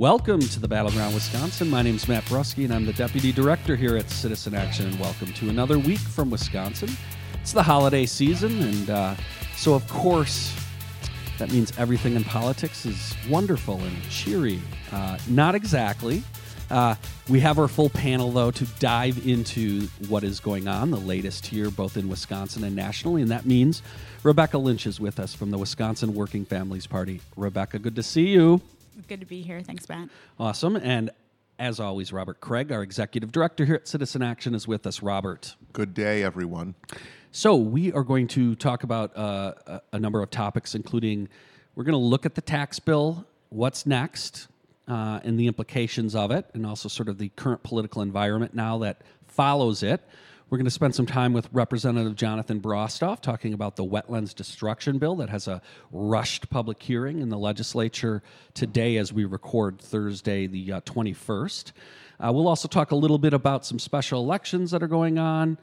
Welcome to the Battleground Wisconsin. My name is Matt Brusky, and I'm the Deputy Director here at Citizen Action. And welcome to another week from Wisconsin. It's the holiday season, and uh, so of course, that means everything in politics is wonderful and cheery. Uh, not exactly. Uh, we have our full panel, though, to dive into what is going on, the latest here, both in Wisconsin and nationally. And that means Rebecca Lynch is with us from the Wisconsin Working Families Party. Rebecca, good to see you. Good to be here. Thanks, Matt. Awesome. And as always, Robert Kraig, our executive director here at Citizen Action, is with us. Robert. Good day, everyone. So, we are going to talk about uh, a- a number of topics, including we're going to look at the tax bill, what's next, uh, and the implications of it, and also sort of the current political environment now that follows it. We're going to spend some time with Representative Jonathan Brostoff talking about the wetlands destruction bill that has a rushed public hearing in the legislature today as we record Thursday, the uh, 21st. Uh, we'll also talk a little bit about some special elections that are going on.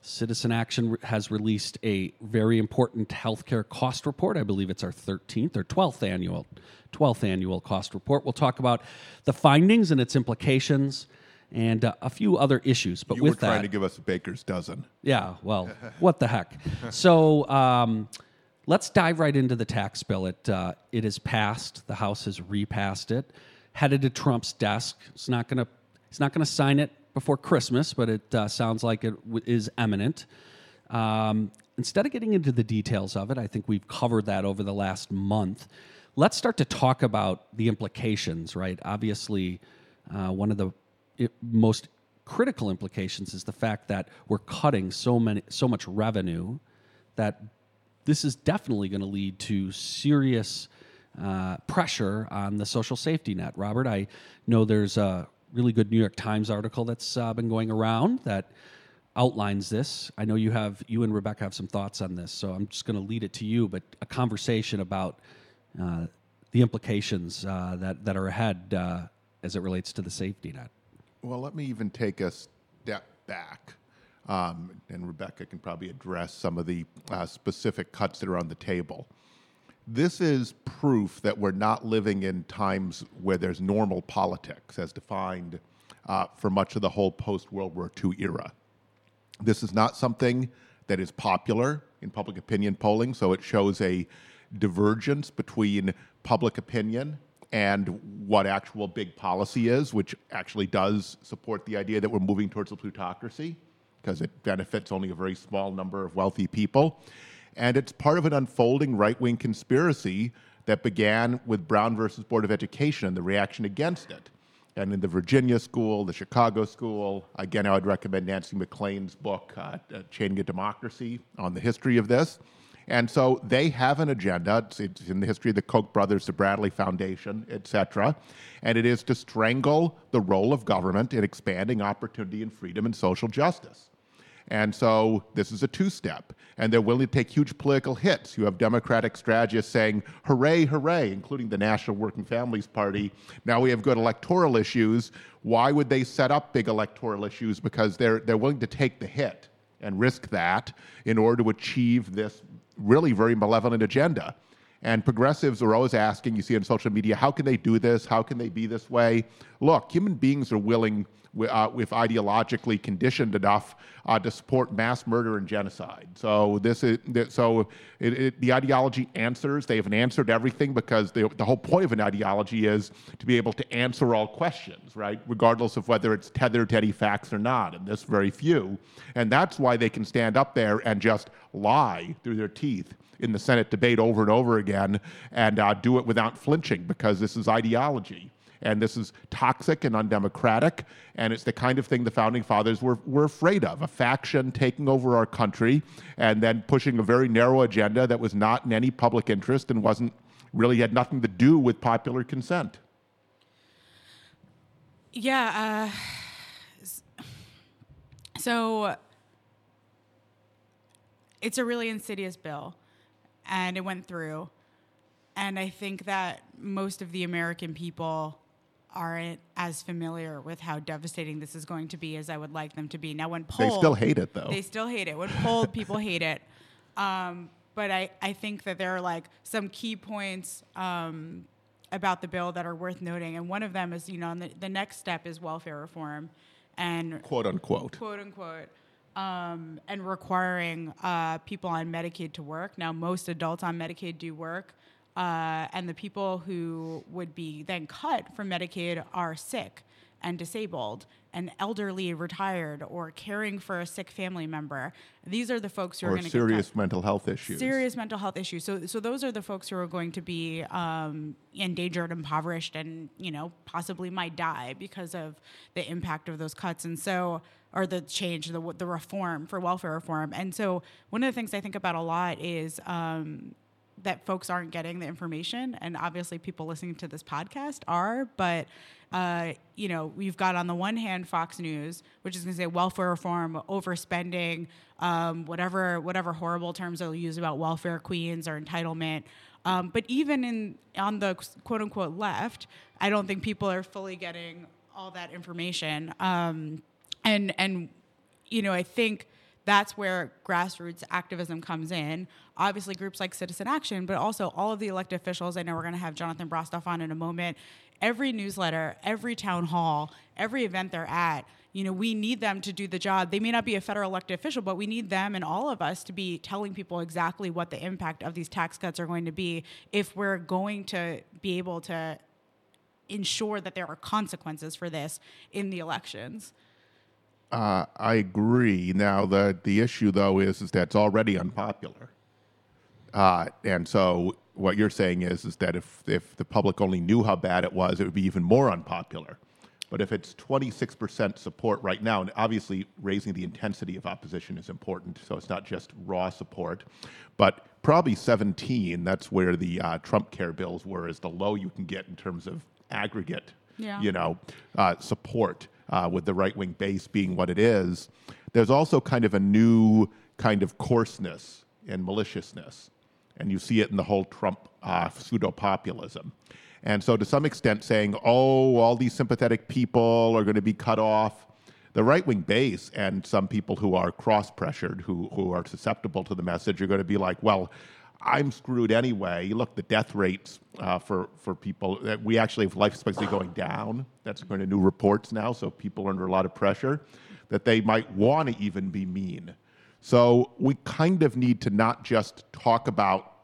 Citizen Action has released a very important healthcare cost report. I believe it's our 13th or 12th annual 12th annual cost report. We'll talk about the findings and its implications and uh, a few other issues. But You with were trying that, to give us a baker's dozen. yeah, well, what the heck? So um, let's dive right into the tax bill. It uh, it is passed. The House has repassed it, headed to Trump's desk. It's not gonna he's not gonna sign it before Christmas, but it uh, sounds like it w- is imminent. Um, instead of getting into the details of it, I think we've covered that over the last month. Let's start to talk about the implications. Right, obviously, uh, one of the most critical implications is the fact that we're cutting so many so much revenue that this is definitely going to lead to serious uh, pressure on the social safety net. Robert, I know there's a really good New York Times article that's uh, been going around that outlines this. I know you have you and Rebecca have some thoughts on this, so I'm just going to lead it to you. But a conversation about uh, the implications uh, that that are ahead uh, as it relates to the safety net. Well, let me even take a step back. Um, and Rebecca can probably address some of the uh, specific cuts that are on the table. This is proof that we're not living in times where there's normal politics as defined uh, for much of the whole post World War II era. This is not something that is popular in public opinion polling, so it shows a divergence between public opinion and what actual big policy is, which actually does support the idea that we're moving towards a plutocracy because it benefits only a very small number of wealthy people. And it's part of an unfolding right wing conspiracy that began with Brown versus Board of Education and the reaction against it. And in the Virginia school, the Chicago school, again, I would recommend Nancy MacLean's book, uh, Chaining a Democracy, on the history of this. And so they have an agenda. It's, it's in the history of the Koch brothers, the Bradley Foundation, et cetera. And it is to strangle the role of government in expanding opportunity and freedom and social justice. And so this is a two step. And they're willing to take huge political hits. You have Democratic strategists saying, hooray, hooray, including the National Working Families Party. Now we have good electoral issues. Why would they set up big electoral issues? Because they're, they're willing to take the hit and risk that in order to achieve this really very malevolent agenda. And progressives are always asking, you see on social media, how can they do this? How can they be this way? Look, human beings are willing, uh, if ideologically conditioned enough, uh, to support mass murder and genocide. So this is so it, it, the ideology answers. They haven't answered everything because the, the whole point of an ideology is to be able to answer all questions, right? Regardless of whether it's tethered to any facts or not. And this very few. And that's why they can stand up there and just lie through their teeth in the Senate debate over and over again and uh, do it without flinching because this is ideology. And this is toxic and undemocratic. And it's the kind of thing the founding fathers were, were afraid of a faction taking over our country and then pushing a very narrow agenda that was not in any public interest and wasn't really had nothing to do with popular consent. Yeah. Uh, so it's a really insidious bill, and it went through. And I think that most of the American people aren't as familiar with how devastating this is going to be as I would like them to be. Now, when They still hate it, though. They still hate it. When polled, people hate it. Um, but I, I think that there are like some key points um, about the bill that are worth noting, and one of them is, you know, the, the next step is welfare reform, and quote unquote. quote unquote, um, and requiring uh, people on Medicaid to work. Now, most adults on Medicaid do work, uh, and the people who would be then cut from Medicaid are sick and disabled and elderly, retired, or caring for a sick family member. These are the folks who are going to serious get mental health issues. serious mental health issues. So, so those are the folks who are going to be um, endangered, impoverished, and you know possibly might die because of the impact of those cuts. And so, or the change, the the reform for welfare reform. And so, one of the things I think about a lot is. Um, that folks aren't getting the information, and obviously people listening to this podcast are. But uh, you know, we've got on the one hand Fox News, which is going to say welfare reform, overspending, um, whatever whatever horrible terms they'll use about welfare queens or entitlement. Um, but even in on the quote unquote left, I don't think people are fully getting all that information. Um, and and you know, I think that's where grassroots activism comes in. Obviously, groups like Citizen Action, but also all of the elected officials. I know we're going to have Jonathan Brostoff on in a moment. Every newsletter, every town hall, every event they're at, you know, we need them to do the job. They may not be a federal elected official, but we need them and all of us to be telling people exactly what the impact of these tax cuts are going to be if we're going to be able to ensure that there are consequences for this in the elections. Uh, I agree. Now, the, the issue, though, is, is that it's already unpopular. Uh, and so what you're saying is, is that if, if the public only knew how bad it was, it would be even more unpopular. But if it's 26% support right now, and obviously raising the intensity of opposition is important, so it's not just raw support, but probably 17, that's where the uh, Trump care bills were, is the low you can get in terms of aggregate, Yeah. you know, uh, support uh, with the right wing base being what it is. There's also kind of a new kind of coarseness and maliciousness and you see it in the whole Trump uh, pseudo populism. And so, to some extent, saying, oh, all these sympathetic people are going to be cut off, the right wing base and some people who are cross pressured, who, who are susceptible to the message, are going to be like, well, I'm screwed anyway. Look, the death rates uh, for, for people, we actually have life expectancy going down. That's going to new reports now, so people are under a lot of pressure that they might want to even be mean. So we kind of need to not just talk about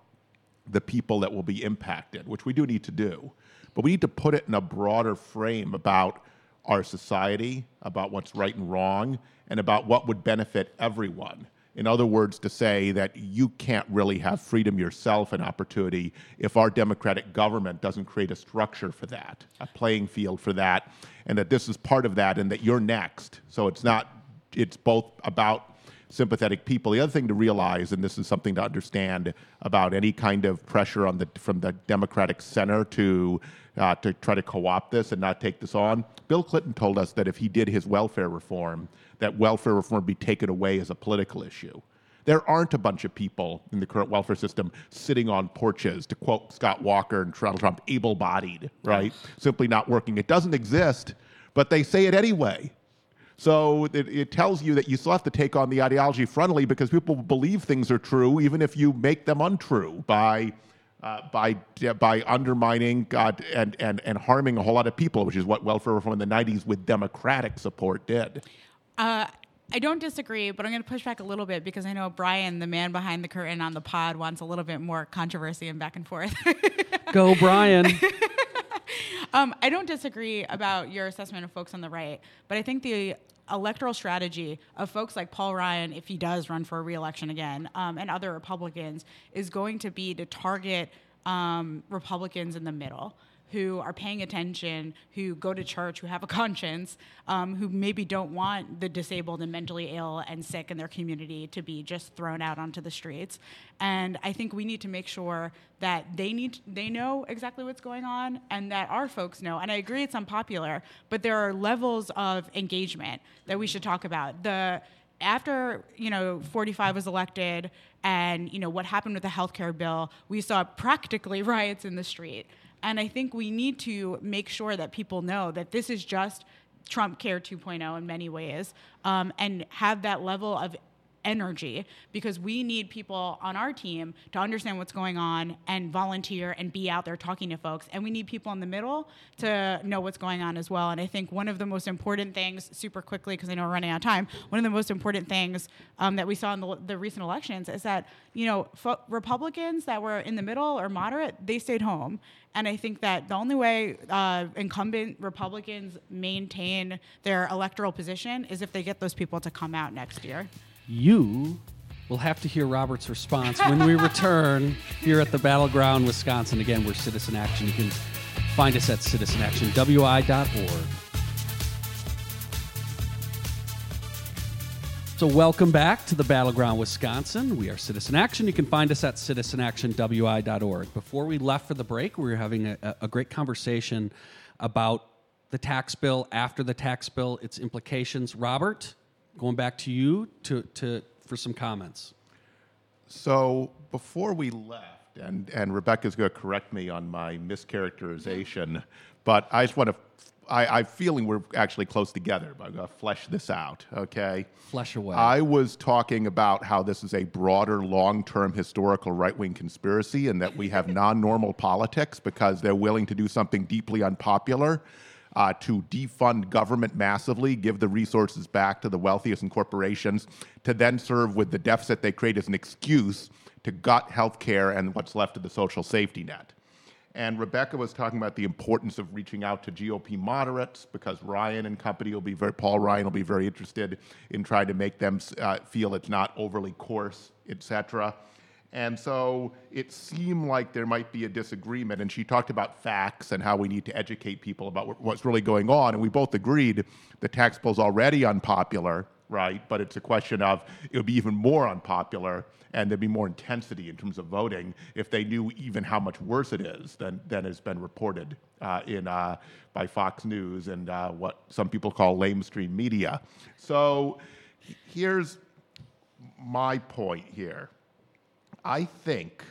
the people that will be impacted, which we do need to do, but we need to put it in a broader frame about our society, about what's right and wrong, and about what would benefit everyone. In other words, to say that you can't really have freedom yourself and opportunity if our democratic government doesn't create a structure for that, a playing field for that, and that this is part of that, and that you're next. So it's not, it's both about sympathetic people. The other thing to realize, and this is something to understand about any kind of pressure on the from the Democratic center to uh, to try to co-opt this and not take this on. Bill Clinton told us that if he did his welfare reform, that welfare reform be taken away as a political issue. There aren't a bunch of people in the current welfare system sitting on porches, to quote Scott Walker and Donald Trump, able bodied, right? Simply not working. It doesn't exist, but they say it anyway. So it, it, tells you that you still have to take on the ideology frontally because people believe things are true even if you make them untrue by uh, by by undermining God and, and and harming a whole lot of people, which is what welfare reform in the '90s with Democratic support did. Uh, I don't disagree, but I'm going to push back a little bit because I know Brian, the man behind the curtain on the pod, wants a little bit more controversy and back and forth. Go, Brian. Um, I don't disagree about your assessment of folks on the right, but I think the electoral strategy of folks like Paul Ryan, if he does run for a reelection again, um, and other Republicans, is going to be to target um, Republicans in the middle who are paying attention, who go to church, who have a conscience, um, who maybe don't want the disabled and mentally ill and sick in their community to be just thrown out onto the streets. And I think we need to make sure that they need they know exactly what's going on and that our folks know. And I agree it's unpopular, but there are levels of engagement that we should talk about. The after you know 45 was elected and you know what happened with the health care bill we saw practically riots in the street and I think we need to make sure that people know that this is just Trump Care 2.0 in many ways, um, and have that level of energy because we need people on our team to understand what's going on and volunteer and be out there talking to folks. And we need people in the middle to know what's going on as well. And i think one of the most important things super quickly because i know we're running out of time one of the most important things um, that we saw in the, the, recent elections is that you know republicans that were in the middle or moderate they stayed home. And I think that the only way uh, incumbent Republicans maintain their electoral position is if they get those people to come out next year you will have to hear Robert's response when we return here at the Battleground, Wisconsin. Again, we're Citizen Action. You can find us at citizenactionwi.org. So, welcome back to the Battleground, Wisconsin. We are Citizen Action. You can find us at citizenactionwi.org. Before we left for the break, we were having a, a great conversation about the tax bill, after the tax bill, its implications. Robert, going back to you to, to, for some comments. So before we left, and, and Rebecca's going to correct me on my mischaracterization, but I just want to, I, I'm feeling we're actually close together, but I'm going to flesh this out, okay? Flesh away. I was talking about how this is a broader, long term historical right wing conspiracy and that we have non normal politics because they're willing to do something deeply unpopular uh, to defund government massively, give the resources back to the wealthiest and corporations, to then serve with the deficit they create as an excuse to gut health care and what's left of the social safety net. And Rebecca was talking about the importance of reaching out to GOP moderates because Ryan and company will be very, Paul Ryan will be very interested in trying to make them uh, feel it's not overly coarse, et cetera. And so it seemed like there might be a disagreement. And she talked about facts and how we need to educate people about what's really going on. And we both agreed the tax bill is already unpopular, right? But it's a question of it would be even more unpopular and there'd be more intensity in terms of voting if they knew even how much worse it is than, than has been reported uh, in, uh, by Fox News and uh, what some people call lamestream media. So here's my point here I think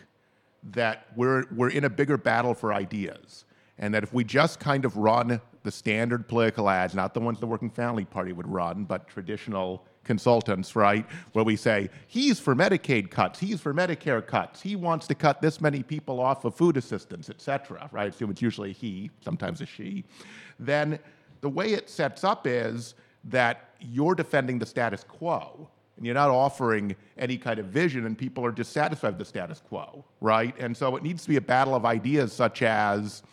that we're, we're in a bigger battle for ideas. And that if we just kind of run the standard political ads, not the ones the Working Family Party would run, but traditional consultants, right? Where we say, he's for Medicaid cuts, he's for Medicare cuts, he wants to cut this many people off of food assistance, et cetera, right? So it's usually he, sometimes a she. Then the way it sets up is that you're defending the status quo and you're not offering any kind of vision, and people are dissatisfied with the status quo, right? And so it needs to be a battle of ideas, such as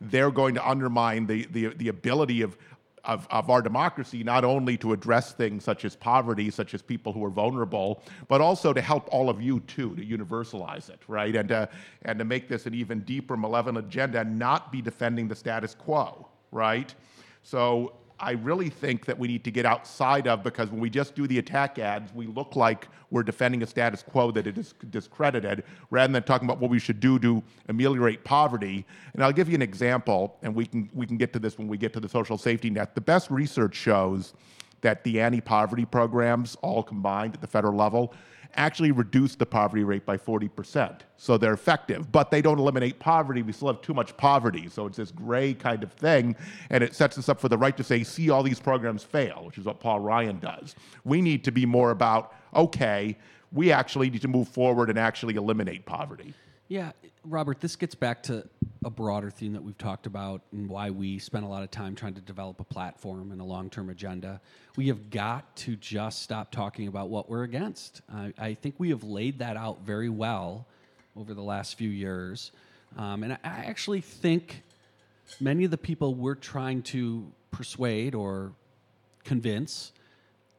they're going to undermine the, the, the ability of, of, of, our democracy not only to address things such as poverty, such as people who are vulnerable, but also to help all of you too, to universalize it, right? And to, and to make this an even deeper, malevolent agenda and not be defending the status quo, right? So I really think that we need to get outside of because when we just do the attack ads, we look like we're defending a status quo that it is discredited rather than talking about what we should do to ameliorate poverty. And I'll give you an example, and we can, we can get to this when we get to the social safety net. The best research shows that the anti poverty programs, all combined at the federal level, actually reduce the poverty rate by 40%. So they're effective, but they don't eliminate poverty. We still have too much poverty. So it's this gray kind of thing, and it sets us up for the right to say, see all these programs fail, which is what Paul Ryan does. We need to be more about, okay, we actually need to move forward and actually eliminate poverty. Yeah, Robert, this gets back to a broader theme that we've talked about and why we spend a lot of time trying to develop a platform and a long term agenda. We have got to just stop talking about what we're against. I, I think we have laid that out very well over the last few years. Um, and I, I actually think many of the people we're trying to persuade or convince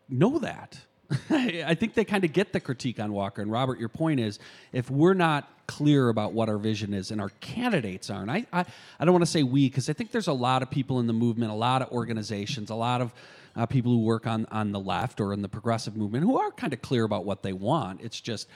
know that. I think they kind of get the critique on Walker. And Robert, your point is if we're not clear about what our vision is and our candidates aren't, I, I, I don't want to say we, because I think there's a lot of people in the movement, a lot of organizations, a lot of uh, people who work on, on the left or in the progressive movement who are kind of clear about what they want. It's just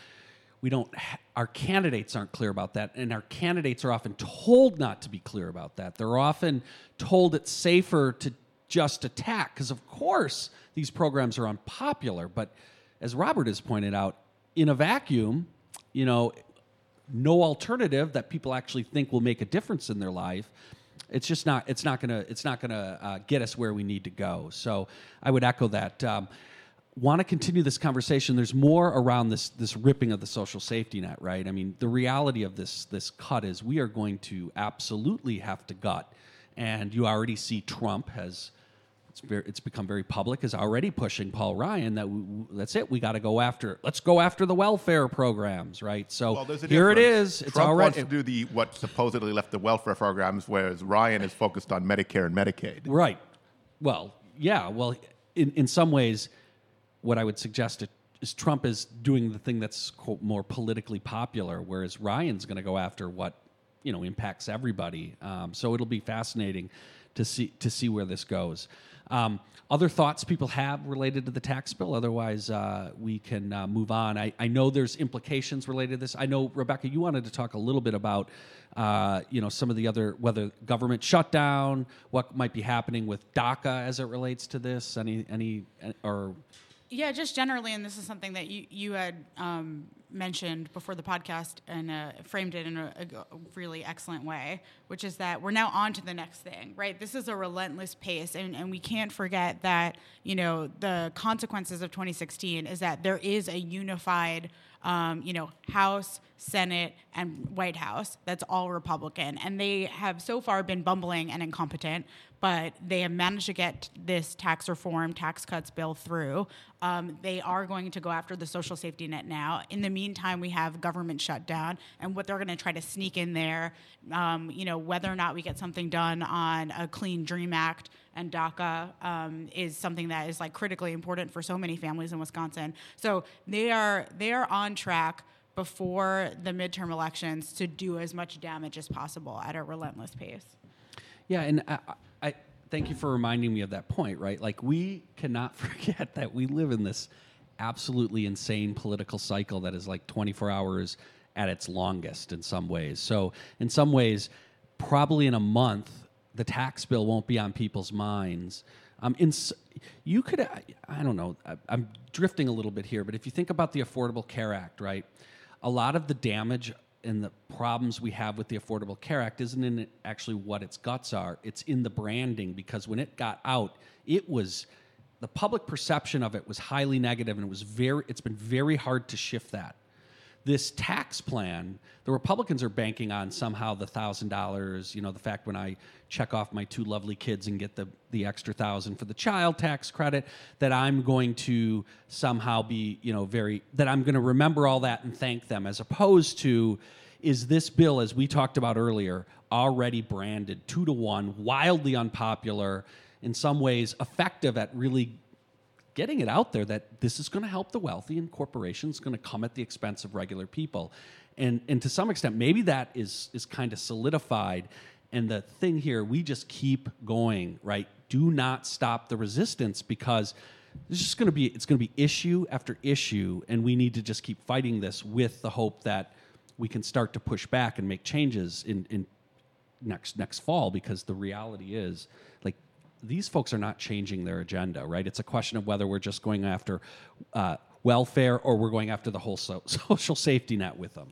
we don't, our candidates aren't clear about that. And our candidates are often told not to be clear about that. They're often told it's safer to just attack because, of course, these programs are unpopular. But as Robert has pointed out, in a vacuum, you know, no alternative that people actually think will make a difference in their life. It's just not. It's not gonna. It's not gonna uh, get us where we need to go. So I would echo that. Um, want to continue this conversation. There's more around this this ripping of the social safety net, right? I mean, the reality of this this cut is we are going to absolutely have to gut, and you already see Trump has. It's, very, it's become very public is already pushing Paul Ryan that we, that's it we got to go after let's go after the welfare programs right so Well, here it difference. is it's Trump already wants to do the what supposedly left the welfare programs, whereas Ryan is focused on Medicare and Medicaid. Right. Well, yeah. Well, in, in some ways, what I would suggest it- is Trump is doing the thing that's quote, more politically popular, whereas Ryan's going to go after what you know impacts everybody. Um, so it'll be fascinating to see to see where this goes. Um, other thoughts people have related to the tax bill? Otherwise, uh, we can uh, move on. I, I know there's implications related to this. I know Rebecca, you wanted to talk a little bit about uh, you know some of the other whether government shutdown, what might be happening with DACA as it relates to this. Any any or Yeah, just generally, and this is something that you you had um, mentioned before the podcast and uh, framed it in a really excellent way, which is that we're now on to the next thing, right? This is a relentless pace, and, and we can't forget that you know the consequences of 2016 is that there is a unified um, you know, House, Senate, and White House. That's all Republican. And they have so far been bumbling and incompetent, but they have managed to get this tax reform, tax cuts bill through. Um, they are going to go after the social safety net now. In the meantime, we have government shutdown, and what they're going to try to sneak in there, um, you know, whether or not we get something done on a Clean Dream Act and DACA um, is something that is like critically important for so many families in Wisconsin. So they are they are on track before the midterm elections to do as much damage as possible at a relentless pace. Yeah, and I, I thank you for reminding me of that point. Right, like we cannot forget that we live in this absolutely insane political cycle that is like 24 hours at its longest in some ways. So, in some ways, probably in a month, the tax bill won't be on people's minds. Um, in, you could, I, I don't know, I, I'm drifting a little bit here, but if you think about the Affordable Care Act, right? A lot of the damage and the problems we have with the Affordable Care Act isn't in actually what its guts are. It's in the branding because when it got out, it was the public perception of it was highly negative, and it was very. It's been very hard to shift that. This tax plan, the Republicans are banking on somehow the thousand dollars. You know, the fact when I check off my two lovely kids and get the the extra thousand for the child tax credit, that I'm going to somehow be, you know, very that I'm going to remember all that and thank them, as opposed to is this bill, as we talked about earlier, already branded two to one, wildly unpopular, in some ways effective at really getting it out there that this is going to help the wealthy and corporations going to come at the expense of regular people. And and to some extent maybe that is is kind of solidified. And the thing here we just keep going right? Do not stop the resistance because there's just going to be it's going to be issue after issue and we need to just keep fighting this with the hope that we can start to push back and make changes in in next next fall because the reality is these folks are not changing their agenda right it's a question of whether we're just going after uh, welfare or we're going after the whole so- social safety net with them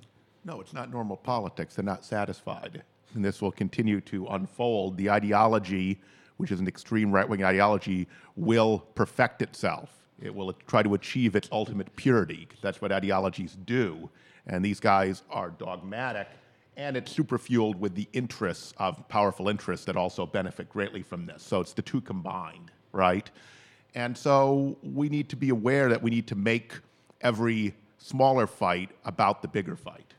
No, it's not normal politics. They're not satisfied. And this will continue to unfold. The ideology, which is an extreme right wing ideology, will perfect itself. It will try to achieve its ultimate purity. That's what ideologies do. And these guys are dogmatic, and it's super fueled with the interests of powerful interests that also benefit greatly from this. So it's the two combined, right? And so we need to be aware that we need to make every smaller fight about the bigger fight.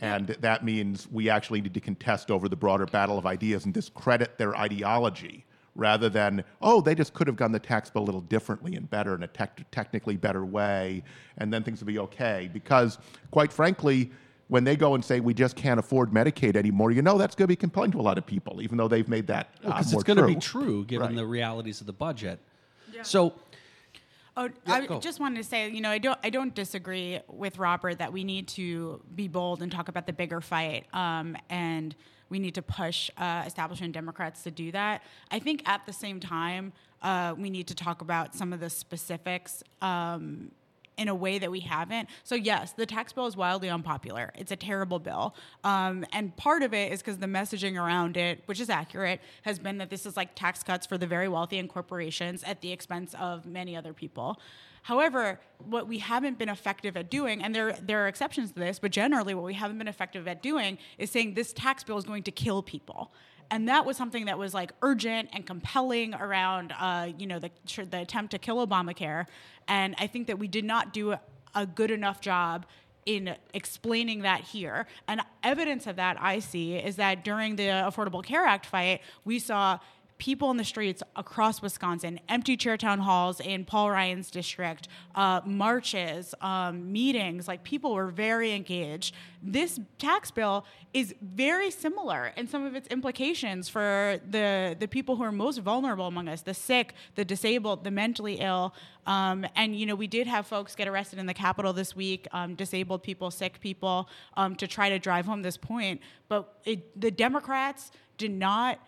And that means we actually need to contest over the broader battle of ideas and discredit their ideology rather than, oh, they just could have done the tax bill a little differently and better in a tech technically better way, and then things would be okay. Because, quite frankly, when they go and say we just can't afford Medicaid anymore, you know that's going to be compelling to a lot of people, even though they've made that uh, because more it's going to be true given Right. the realities of the budget so Oh, I go. just wanted to say, you know, I don't, I don't disagree with Robert that we need to be bold and talk about the bigger fight, um, and we need to push uh, establishment Democrats to do that. I think at the same time, uh, we need to talk about some of the specifics. Um, in a way that we haven't. So yes, the tax bill is wildly unpopular. It's a terrible bill, um, and part of it is because the messaging around it, which is accurate, has been that this is like tax cuts for the very wealthy and corporations at the expense of many other people. However, what we haven't been effective at doing, and there there are exceptions to this, but generally what we haven't been effective at doing is saying this tax bill is going to kill people and that was something that was like urgent and compelling around uh, you know the, the attempt to kill obamacare. And i think that we did not do a, a good enough job in explaining that here. And evidence of that i see is that during the affordable care act fight we saw people in the streets across Wisconsin, empty chair town halls in Paul Ryan's district, uh, marches, um, meetings. Like people were very engaged. This tax bill is very similar in some of its implications for the the people who are most vulnerable among us: the sick, the disabled, the mentally ill. Um, and you know, we did have folks get arrested in the Capitol this week, um, disabled people, sick people, um, to try to drive home this point. But it, the Democrats did not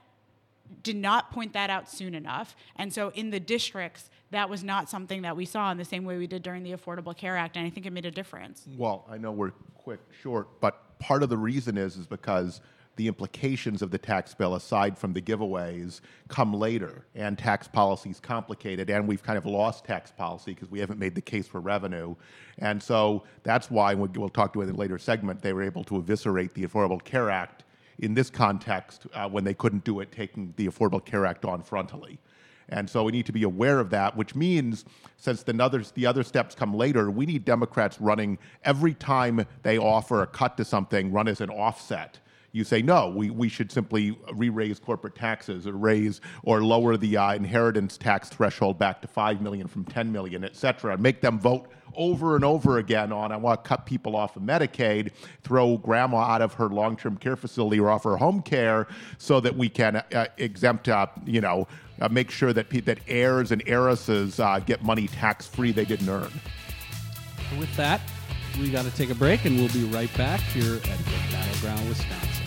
did not point that out soon enough. And so in the districts, that was not something that we saw in the same way we did during the Affordable Care Act, and I think it made a difference. Well, I know we're quick, short, but part of the reason is is because the implications of the tax bill, aside from the giveaways, come later, and tax policy is complicated, and we've kind of lost tax policy because we haven't made the case for revenue, and so that's why we'll talk to it in a later segment. They were able to eviscerate the Affordable Care Act in this context uh, when they couldn't do it, taking the Affordable Care Act on frontally. And so we need to be aware of that, which means since the other, the other steps come later, we need Democrats running every time they offer a cut to something, run as an offset. You say, no, we, we should simply re raise corporate taxes or raise or lower the uh, inheritance tax threshold back to 5 million from 10 million, et cetera, make them vote over and over again on I want to cut people off of Medicaid, throw grandma out of her long-term care facility or off her home care, so that we can uh, exempt, uh, you know, uh, make sure that pe- that heirs and heiresses uh, get money tax-free they didn't earn. With that, we got to take a break, and we'll be right back here at Battleground, Wisconsin.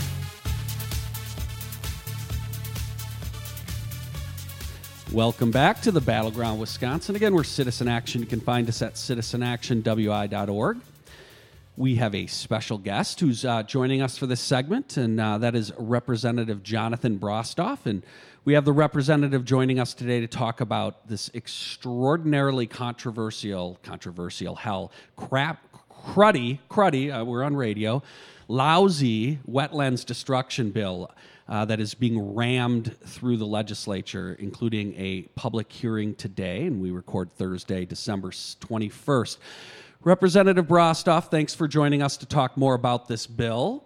Welcome back to the Battleground Wisconsin. Again, we're Citizen Action. You can find us at citizenactionwi.org. We have a special guest who's uh, joining us for this segment, and uh, that is Representative Jonathan Brostoff. And we have the representative joining us today to talk about this extraordinarily controversial, controversial hell, crap, cruddy, cruddy, uh, we're on radio, lousy wetlands destruction bill uh, that is being rammed through the legislature, including a public hearing today, and we record Thursday, December 21st. Representative Brostoff, thanks for joining us to talk more about this bill.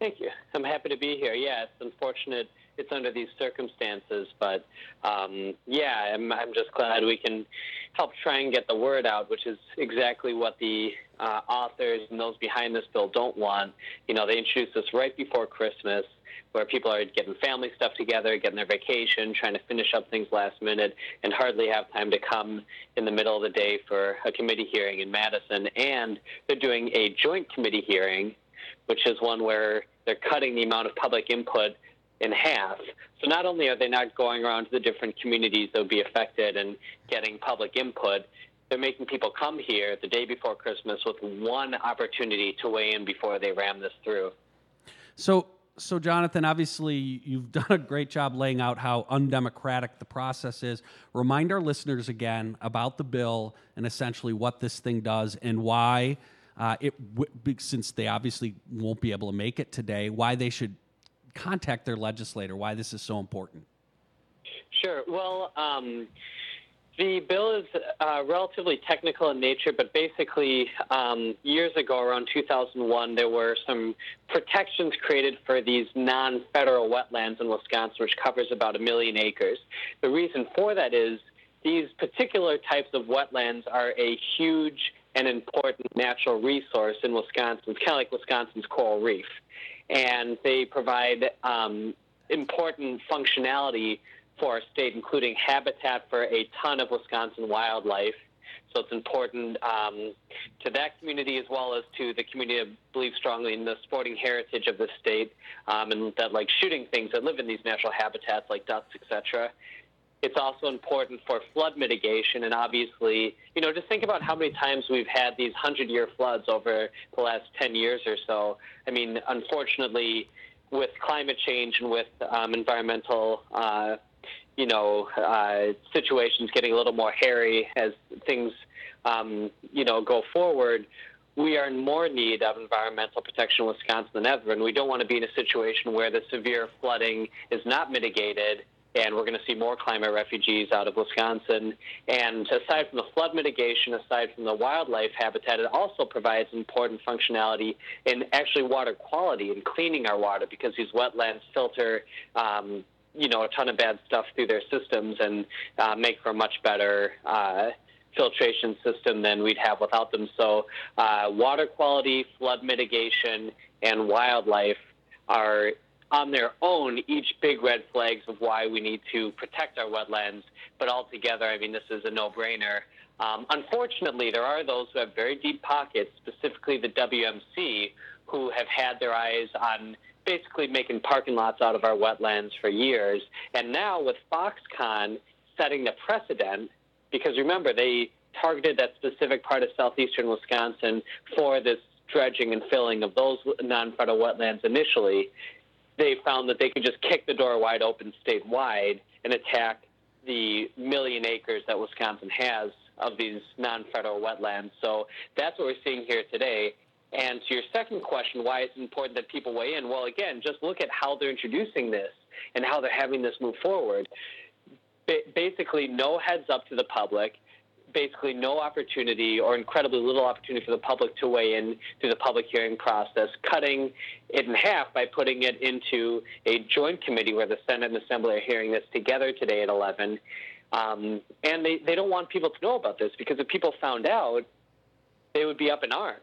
Thank you. I'm happy to be here. Yeah, it's unfortunate it's under these circumstances, but um, yeah, I'm, I'm just glad we can help try and get the word out, which is exactly what the uh, authors and those behind this bill don't want. You know, they introduced this right before Christmas where people are getting family stuff together, getting their vacation, trying to finish up things last minute, and hardly have time to come in the middle of the day for a committee hearing in Madison. And they're doing a joint committee hearing, which is one where they're cutting the amount of public input in half. So not only are they not going around to the different communities that would be affected and getting public input, they're making people come here the day before Christmas with one opportunity to weigh in before they ram this through. So so Jonathan, obviously you've done a great job laying out how undemocratic the process is. Remind our listeners again about the bill and essentially what this thing does and why uh, it, since they obviously won't be able to make it today, why they should contact their legislator, why this is so important. Sure. Well. Um, the bill is uh, relatively technical in nature, but basically, um, years ago, around 2001, there were some protections created for these non federal wetlands in Wisconsin, which covers about a million acres. The reason for that is these particular types of wetlands are a huge and important natural resource in Wisconsin. It's kind of like Wisconsin's coral reef. And they provide um, important functionality for our state, including habitat for a ton of Wisconsin wildlife. So it's important um, to that community as well as to the community that believes strongly in the sporting heritage of the state um, and that like shooting things that live in these natural habitats like ducks, etc. It's also important for flood mitigation, and obviously, you know, just think about how many times we've had these hundred-year floods over the last ten years or so. I mean, unfortunately, with climate change and with um, environmental uh, you know, uh, situations getting a little more hairy as things, um, you know, go forward, we are in more need of environmental protection in Wisconsin than ever, and we don't want to be in a situation where the severe flooding is not mitigated and we're going to see more climate refugees out of Wisconsin. And aside from the flood mitigation, aside from the wildlife habitat, it also provides important functionality in actually water quality and cleaning our water because these wetlands filter. Um, you know, a ton of bad stuff through their systems and uh, make for a much better uh, filtration system than we'd have without them. So, uh, water quality, flood mitigation, and wildlife are on their own each big red flags of why we need to protect our wetlands. But altogether, I mean, this is a no brainer. Um, unfortunately, there are those who have very deep pockets, specifically the WMC, who have had their eyes on basically making parking lots out of our wetlands for years. And now with Foxconn setting the precedent, because remember, they targeted that specific part of southeastern Wisconsin for this dredging and filling of those non-federal wetlands initially they found that they could just kick the door wide open statewide and attack the million acres that Wisconsin has of these non-federal wetlands. So that's what we're seeing here today. And to your second question, why it's important that people weigh in? Well, again, just look at how they're introducing this and how they're having this move forward. Ba- basically, no heads up to the public basically no opportunity or incredibly little opportunity for the public to weigh in through the public hearing process, cutting it in half by putting it into a joint committee where the Senate and Assembly are hearing this together today at 11. Um, and they, they don't want people to know about this because if people found out, they would be up in arms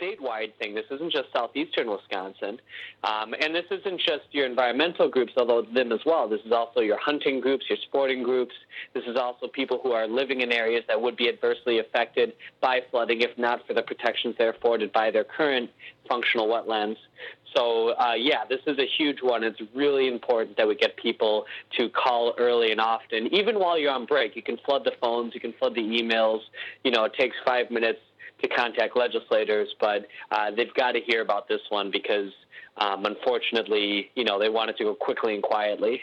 statewide thing. This isn't just southeastern Wisconsin. Um, and this isn't just your environmental groups, although them as well. This is also your hunting groups, your sporting groups. This is also people who are living in areas that would be adversely affected by flooding if not for the protections they're afforded by their current functional wetlands. So, uh, yeah, this is a huge one. It's really important that we get people to call early and often. Even while you're on break, you can flood the phones, you can flood the emails. You know, it takes five minutes to contact legislators, but uh, they've got to hear about this one because, um, unfortunately, you know, they want it to go quickly and quietly.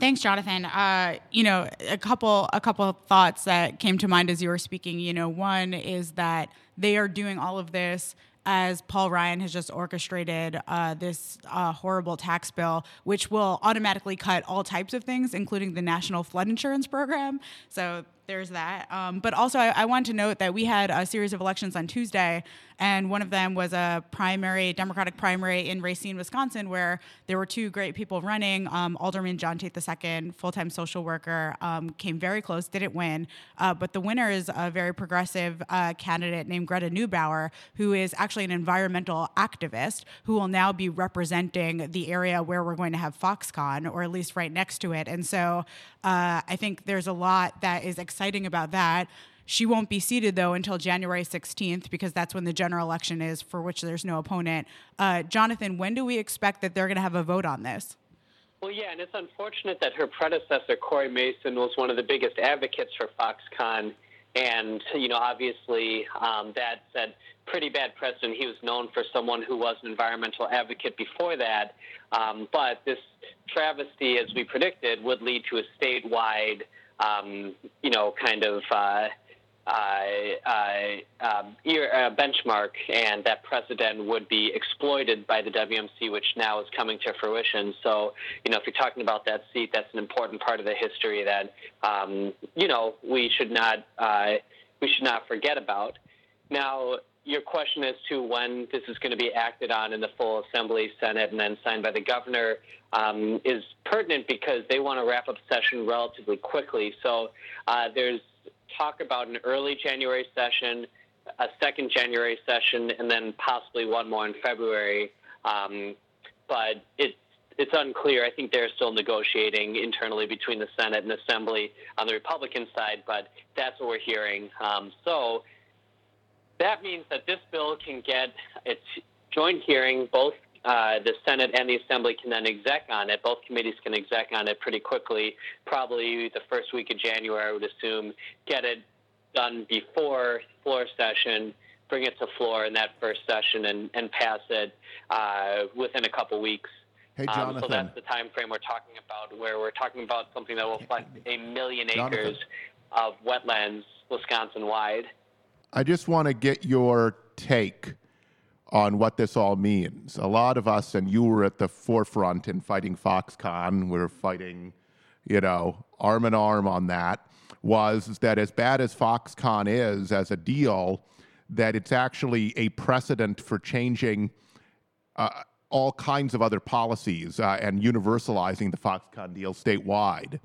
Thanks, Jonathan. Uh, you know, a couple a couple of thoughts that came to mind as you were speaking. You know, one is that they are doing all of this as Paul Ryan has just orchestrated uh, this uh, horrible tax bill, which will automatically cut all types of things, including the National Flood Insurance Program. So there's that. Um, but also, I, I want to note that we had a series of elections on Tuesday, and one of them was a primary, Democratic primary in Racine, Wisconsin, where there were two great people running. Um, Alderman John Tate II, full time social worker, um, came very close, didn't win. Uh, but the winner is a very progressive uh, candidate named Greta Neubauer, who is actually an environmental activist who will now be representing the area where we're going to have Foxconn, or at least right next to it. And so uh, I think there's a lot that is exciting about that. She won't be seated though until January 16th because that's when the general election is, for which there's no opponent. Uh, Jonathan, when do we expect that they're going to have a vote on this? Well, yeah, and it's unfortunate that her predecessor, Cory Mason, was one of the biggest advocates for Foxconn. And, you know, obviously um, that set pretty bad precedent. He was known for someone who was an environmental advocate before that. Um, but this travesty, as we predicted, would lead to a statewide, um, you know, kind of uh, uh, um, uh, benchmark, and that precedent would be exploited by the WMC, which now is coming to fruition. So, you know, if you're talking about that seat, that's an important part of the history that um, you know we should not uh, we should not forget about. Now, your question as to when this is going to be acted on in the full Assembly, Senate, and then signed by the governor um, is pertinent because they want to wrap up session relatively quickly. So uh, there's talk about an early January session, a second January session, and then possibly one more in February. Um, but it's it's unclear. I think they're still negotiating internally between the Senate and Assembly on the Republican side, but that's what we're hearing. Um, so that means that this bill can get its joint hearing. Both uh, the Senate and the Assembly can then exec on it. Both committees can exec on it pretty quickly, probably the first week of January, I would assume. Get it done before floor session, bring it to floor in that first session, and, and pass it uh, within a couple weeks Hey, Um, Jonathan. so that's the time frame we're talking about, where we're talking about something that will affect a million acres Jonathan. of wetlands Wisconsin-wide. I just want to get your take on what this all means. A lot of us, and you were at the forefront in fighting Foxconn, we are fighting, you know, arm in arm on that, was that as bad as Foxconn is as a deal, that it's actually a precedent for changing uh, all kinds of other policies uh, and universalizing the Foxconn deal statewide.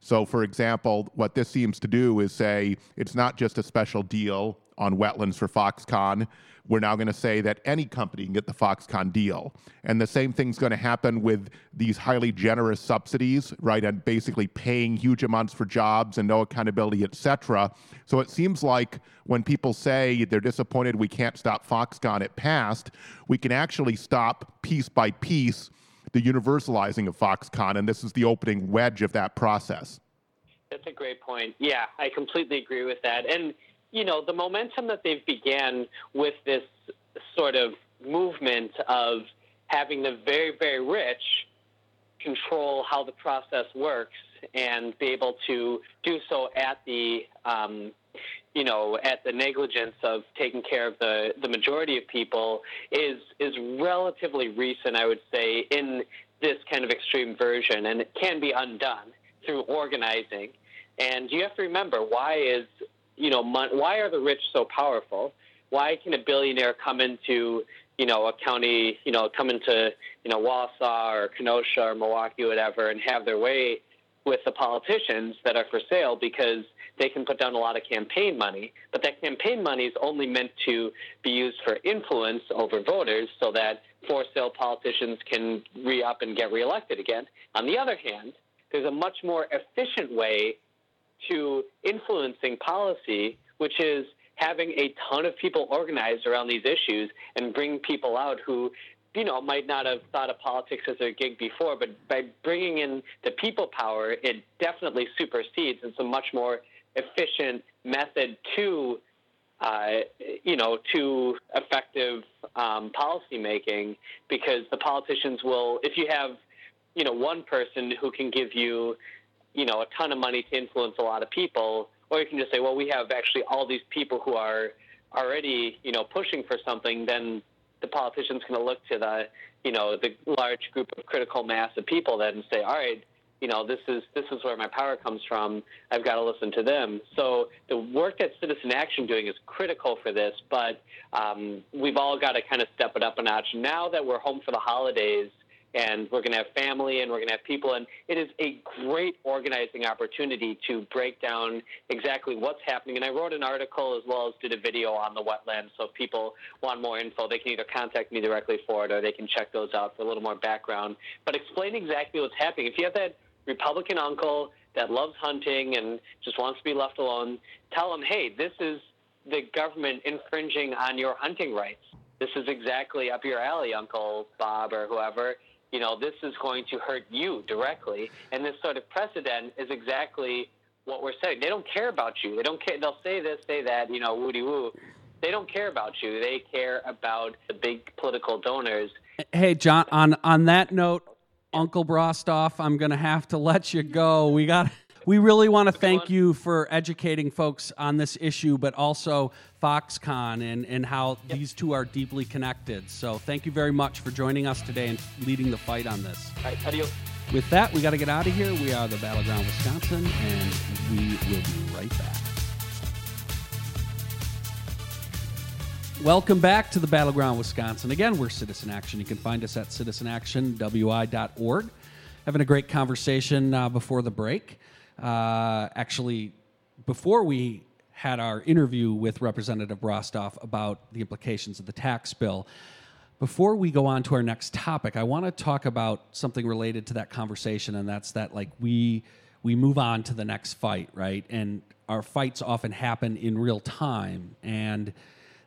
So, for example, what this seems to do is say it's not just a special deal on wetlands for Foxconn. We're now going to say that any company can get the Foxconn deal. And the same thing's going to happen with these highly generous subsidies, right? And basically paying huge amounts for jobs and no accountability, et cetera. So it seems like when people say they're disappointed we can't stop Foxconn, it passed, we can actually stop piece by piece the universalizing of Foxconn. And this is the opening wedge of that process. That's a great point. Yeah, I completely agree with that. And you know, the momentum that they've began with this sort of movement of having the very, very rich control how the process works and be able to do so at the um, you know at the negligence of taking care of the the majority of people is is relatively recent I would say in this kind of extreme version. And it can be undone through organizing. And you have to remember why is you know mon- why are the rich so powerful? Why can a billionaire come into you know a county you know come into you know Wausau or Kenosha or Milwaukee whatever and have their way with the politicians that are for sale because they can put down a lot of campaign money but that campaign money is only meant to be used for influence over voters so that for sale politicians can re-up and get reelected again. On the other hand there's a much more efficient way to influencing policy, which is having a ton of people organized around these issues and bring people out who, you know, might not have thought of politics as their gig before, but by bringing in the people power, it definitely supersedes. It's a much more efficient method to, uh, you know, to effective um, policy making because the politicians will, if you have, you know, one person who can give you you know a ton of money to influence a lot of people, or you can just say, well, we have actually all these people who are already you know pushing for something. Then the politicians going to look to the you know the large group of critical mass of people then and say, all right. You know, this is this is where my power comes from. I've got to listen to them. So the work that Citizen Action doing is critical for this, but um, we've all got to kind of step it up a notch. Now that we're home for the holidays, and we're going to have family and we're going to have people and it is a great organizing opportunity to break down exactly what's happening. And i wrote an article as well as did a video on the wetlands so if people want more info they can either contact me directly for it or they can check those out for a little more background. But explain exactly what's happening. If you have that republican uncle that loves hunting and just wants to be left alone tell them hey this is the government infringing on your hunting rights. This is exactly up your alley uncle bob or whoever you know, this is going to hurt you directly. And this sort of precedent is exactly what we're saying. They don't care about you. They don't care. They'll say this, say that, you know, woody woo. They don't care about you. They care about the big political donors. Hey, John. On on that note, Uncle Brostoff, I'm going to have to let you go. We got. We really want to thank you for educating folks on this issue, but also Foxconn and, and how yep. these two are deeply connected. So thank you very much for joining us today and leading the fight on this. All right, adios. With that, we got to get out of here. We are the Battleground Wisconsin, and we will be right back. Welcome back to the Battleground Wisconsin. Again, we're Citizen Action. You can find us at citizenactionwi.org. Having a great conversation uh, before the break. Uh, actually, before we had our interview with Representative Brostoff about the implications of the tax bill, before we go on to our next topic, I want to talk about something related to that conversation, and that's that like we we move on to the next fight, right? And our fights often happen in real time, and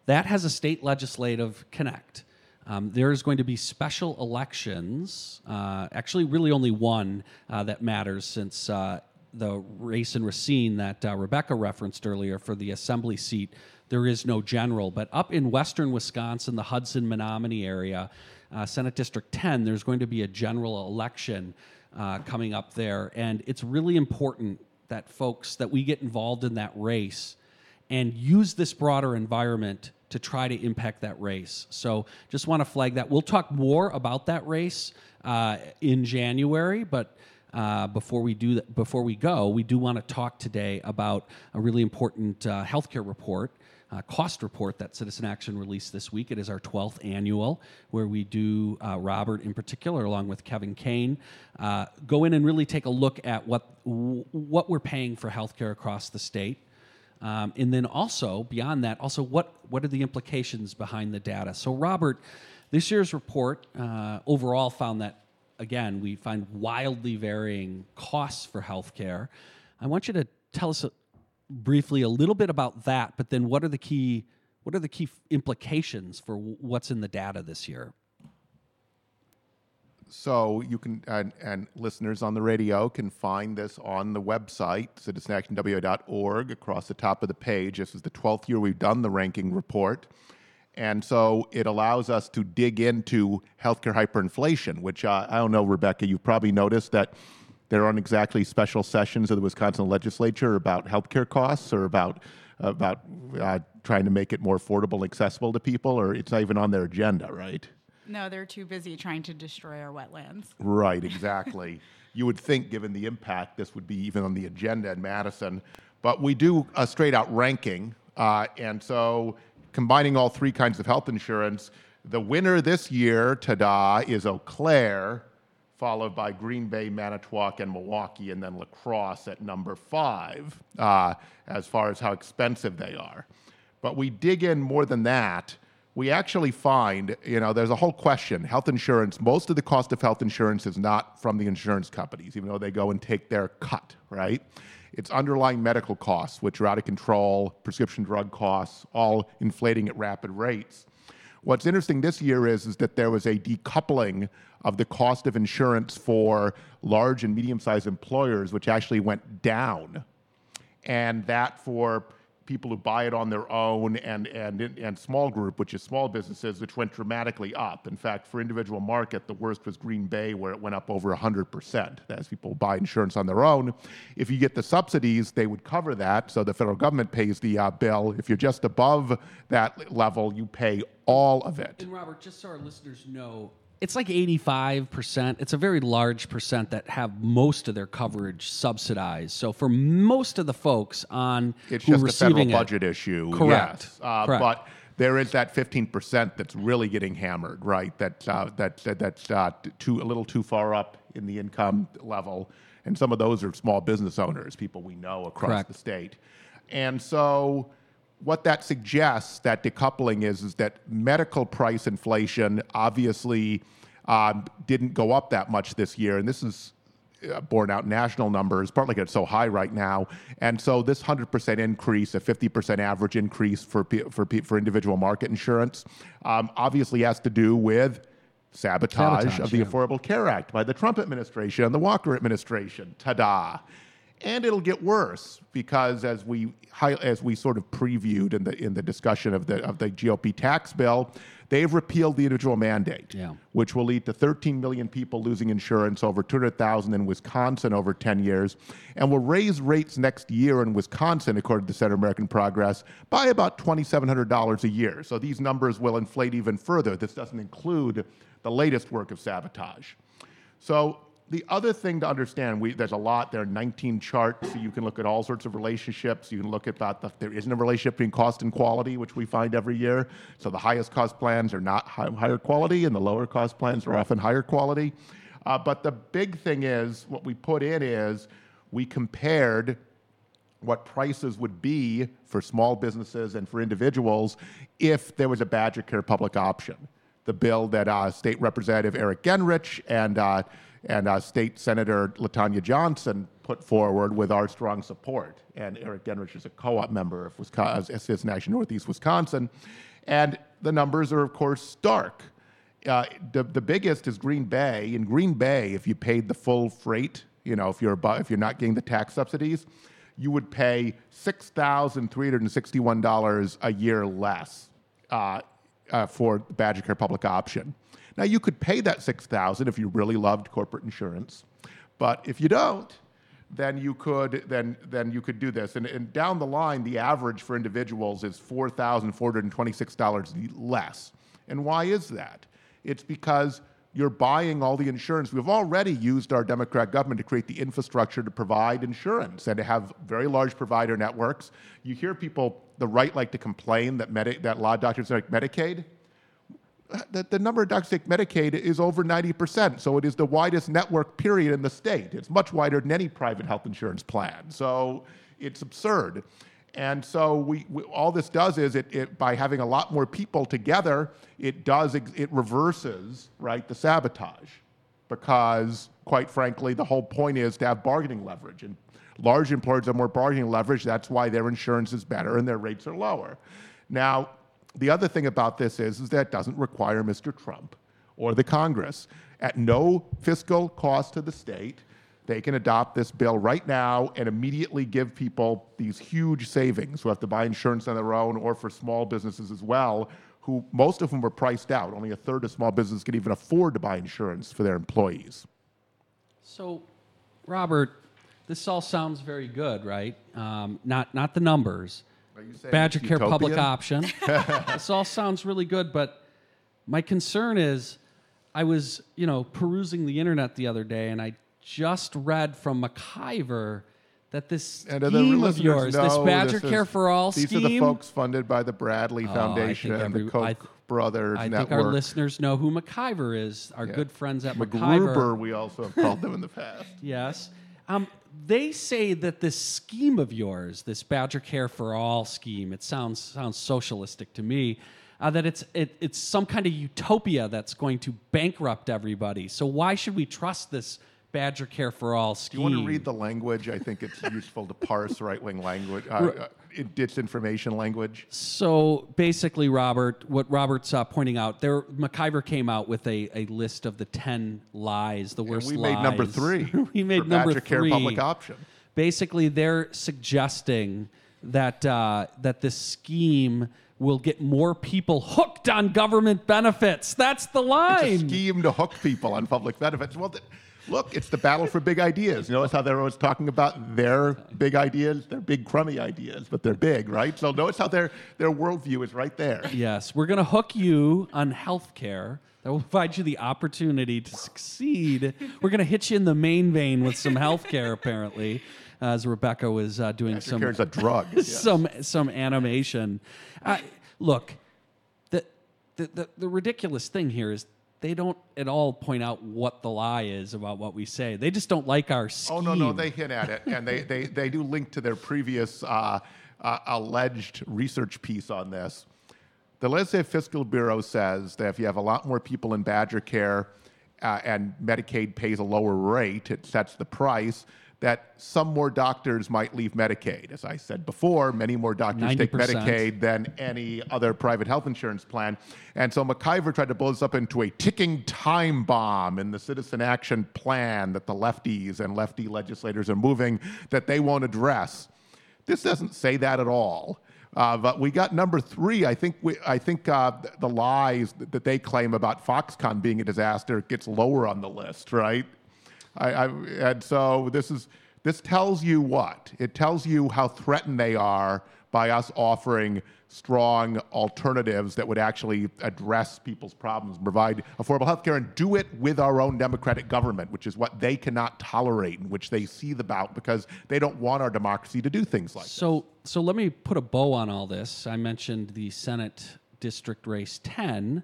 that has a state legislative connect. Um, there is going to be special elections, uh, actually, really only one uh, that matters since uh, the race in Racine that uh, Rebecca referenced earlier for the assembly seat there is no general. But up in western Wisconsin, the Hudson Menomonie area, uh, Senate District 10, there's going to be a general election uh, coming up there. And it's really important that folks, that we get involved in that race and use this broader environment to try to impact that race. So just want to flag that. We'll talk more about that race uh, in January, but uh, before we do that, before we go, we do want to talk today about a really important uh, healthcare report. Uh, cost report that Citizen Action released this week. It is our 12th annual, where we do, uh, Robert in particular, along with Kevin Kane, uh, go in and really take a look at what, what we're paying for healthcare across the state. Um, and then also, beyond that, also what, what are the implications behind the data? So, Robert, this year's report uh, overall found that again, we find wildly varying costs for healthcare. I want you to tell us a, briefly a little bit about that, but then what are the key what are the key implications for what's in the data this year? So you can and, and, listeners on the radio can find this on the website citizenactionwi.org across the top of the page. This is the 12th year we've done the ranking report. And so it allows us to dig into healthcare hyperinflation, which uh, I don't know, Rebecca, you've probably noticed that there aren't exactly special sessions of the Wisconsin legislature about healthcare costs or about about uh, trying to make it more affordable and accessible to people, or it's not even on their agenda, right? No, they're too busy trying to destroy our wetlands. Right, exactly. you would think, given the impact, this would be even on the agenda in Madison. But we do a straight out ranking. Uh, and so combining all three kinds of health insurance. The winner this year, ta-da, is Eau Claire, followed by Green Bay, Manitowoc, and Milwaukee, and then La Crosse at number five, uh, as far as how expensive they are. But we dig in more than that. We actually find, you know, there's a whole question. Health insurance, most of the cost of health insurance is not from the insurance companies, even though they go and take their cut, right? It's underlying medical costs, which are out of control, prescription drug costs, all inflating at rapid rates. What's interesting this year is, is that there was a decoupling of the cost of insurance for large and medium sized employers, which actually went down. And that for people who buy it on their own and, and, and small group, which is small businesses, which went dramatically up. In fact, for individual market, the worst was Green Bay, where it went up over 100%. As people buy insurance on their own. If you get the subsidies, they would cover that. So the federal government pays the uh, bill. If you're just above that level, you pay all of it. And Robert, just so our listeners know, it's like 85%. It's a very large percent that have most of their coverage subsidized. So for most of the folks on it's just a federal it, budget issue. Correct. Yes. Uh, correct. But there is that 15% that's really getting hammered, right? That, uh, that, that, that's uh, too, a little too far up in the income level. And some of those are small business owners, people we know across correct. the state. And so what that suggests, that decoupling is, is that medical price inflation obviously um, didn't go up that much this year. And this is uh, borne out national numbers, partly because it's so high right now. And so this 100% increase, a 50% average increase for, for, for individual market insurance, um, obviously has to do with sabotage, sabotage of the yeah. Affordable Care Act by the Trump administration and the Walker administration. Ta-da! And it'll get worse because, as we as we sort of previewed in the in the discussion of the of the GOP tax bill, they've repealed the individual mandate, yeah. which will lead to 13 million people losing insurance, over 200,000 in Wisconsin over 10 years, and will raise rates next year in Wisconsin, according to the Center American Progress, by about $2,700 a year. So these numbers will inflate even further. This doesn't include the latest work of sabotage. So the other thing to understand, we, there's a lot. There are 19 charts. So you can look at all sorts of relationships. You can look at that. The, there isn't a relationship between cost and quality, which we find every year. So the highest cost plans are not high, higher quality, and the lower cost plans are often higher quality. Uh, but the big thing is, what we put in is we compared what prices would be for small businesses and for individuals if there was a Badger Care public option. The bill that uh, State Representative Eric Genrich and uh, and uh, State Senator LaTonya Johnson put forward with our strong support. And Eric Genrich is a co-op member of Wisconsin, Action Northeast Wisconsin. And the numbers are, of course, stark. Uh, the, the biggest is Green Bay. In Green Bay, if you paid the full freight, you know, if you're, if you're not getting the tax subsidies, you would pay $6,361 a year less uh, uh, for the Badger Care Public Option. Now, you could pay that 6,000 if you really loved corporate insurance, but if you don't, then you could then then you could do this. And, and down the line, the average for individuals is four thousand four hundred and twenty six dollars less. And why is that? It's because you're buying all the insurance. We've already used our Democrat government to create the infrastructure to provide insurance and to have very large provider networks. You hear people, the right, like to complain that, Medi- that of doctors like Medicaid. The, the number of doctors take Medicaid is over 90%. So it is the widest network, period, in the state. It's much wider than any private health insurance plan. So it's absurd. And so we, we, all this does is it, it, by having a lot more people together, it does it reverses right the sabotage, because quite frankly, the whole point is to have bargaining leverage, and large employers have more bargaining leverage. That's why their insurance is better and their rates are lower. Now, the other thing about this is, is that it doesn't require Mr. Trump or the Congress at no fiscal cost to the state they can adopt this bill right now and immediately give people these huge savings who have to buy insurance on their own or for small businesses as well, who most of whom are priced out. Only a third of small businesses can even afford to buy insurance for their employees. So, Robert, this all sounds very good, right? Um, not not the numbers. Badger Care public option. this all sounds really good, but my concern is I was, you know, perusing the internet the other day and I just read from MacIver that this And scheme of yours, this know Badger this Care is- for All These scheme. are the folks funded by the Bradley Oh, Foundation and every- the Koch th- brothers I network. think our listeners know who MacIver is. Our Yeah. good friends at McGruber, MacIver. we also have called them in the past. Yes. Um, they say that this scheme of yours, this Badger Care for All scheme, it sounds sounds socialistic to me. Uh, that it's it, it's some kind of utopia that's going to bankrupt everybody. So why should we trust this Badger Care for All scheme? Do you want to read the language? I think it's useful to parse right-wing language, uh, disinformation language. So basically, Robert, what Robert's uh, pointing out, there, MacIver came out with a, a list of the ten lies, the worst we lies. made number three. we made number Badger Care three. Public Option. Basically, they're suggesting that uh, that this scheme will get more people hooked on government benefits. That's the It's a line. scheme to hook people on public benefits. Well, th- look, it's the battle for big ideas. You notice how they're always talking about their big ideas, their big crummy ideas, but they're big, right? So notice how their their worldview is right there. Yes, we're going to hook you on health care. That will provide you the opportunity to succeed. We're going to hit you in the main vein with some health care, apparently, as Rebecca was uh, doing some a drug. yes. some some animation. Uh, look, the the the ridiculous thing here is they don't at all point out what the lie is about what we say. They just don't like our scheme. Oh no, no, they hint at it, and they they, they do link to their previous uh, uh, alleged research piece on this. The Legislative Fiscal Bureau says that if you have a lot more people in Badger Care uh, and Medicaid pays a lower rate, it sets the price. That some more doctors might leave Medicaid. As I said before, many more doctors take 90%. Medicaid than any other private health insurance plan. And so MacIver tried to blow this up into a ticking time bomb in the Citizen Action Plan that the lefties and lefty legislators are moving that they won't address. This doesn't say that at all. Uh, but we got number three. I think we, I think uh, the lies that, that they claim about Foxconn being a disaster gets lower on the list, right? I, I, and so this is this tells you what? It tells you how threatened they are by us offering strong alternatives that would actually address people's problems, provide affordable health care, and do it with our own democratic government, which is what they cannot tolerate and which they seethe about because they don't want our democracy to do things like that. So, so let me put a bow on all this. I mentioned the Senate District Race 10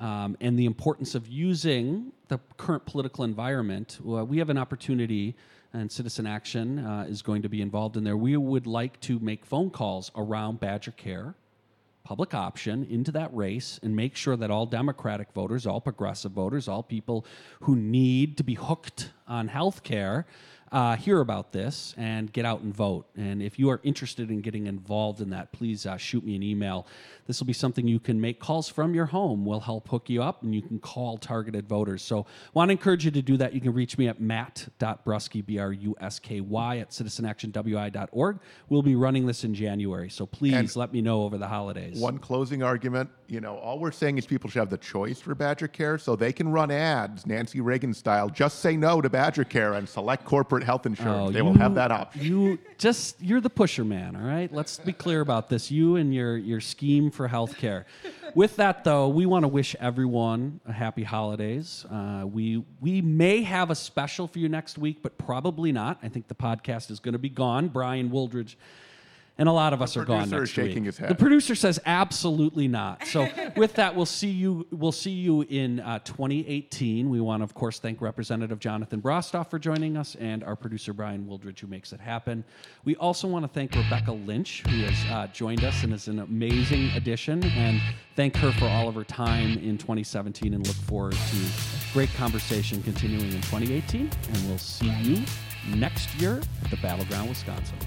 um, and the importance of using the current political environment. Well, we have an opportunity, and Citizen Action uh, is going to be involved in there. We would like to make phone calls around Badger Care, public option, into that race and make sure that all Democratic voters, all progressive voters, all people who need to be hooked on health care uh, hear about this and get out and vote. And if you are interested in getting involved in that, please uh, shoot me an email. This will be something you can make calls from your home. We'll help hook you up and you can call targeted voters. So, I want to encourage you to do that. You can reach me at matt.brusky, B R U S K Y, at citizenactionwi.org. We'll be running this in January. So, please And let me know over the holidays. One closing argument, you know, all we're saying is people should have the choice for Badger Care, so they can run ads, Nancy Reagan style. Just say no to Badger Care and select corporate health insurance. Oh, they will you- have that option. You just you're the pusher man, all right? Let's be clear about this. You and your your scheme for healthcare. With that though, we want to wish everyone a happy holidays. Uh, we we may have a special for you next week, but probably not. I think the podcast is going to be gone. Brian Wooldridge and a lot of us are gone next is shaking week. his head. The producer says absolutely not. So with that, we'll see you. We'll see you in uh, 2018. We want to, of course, thank Representative Jonathan Brostoff for joining us and our producer Brian Wildridge, who makes it happen. We also want to thank Rebecca Lynch, who has uh, joined us and is an amazing addition, and thank her for all of her time in 2017. And look forward to great conversation continuing in 2018. And we'll see you next year at the Battleground, Wisconsin.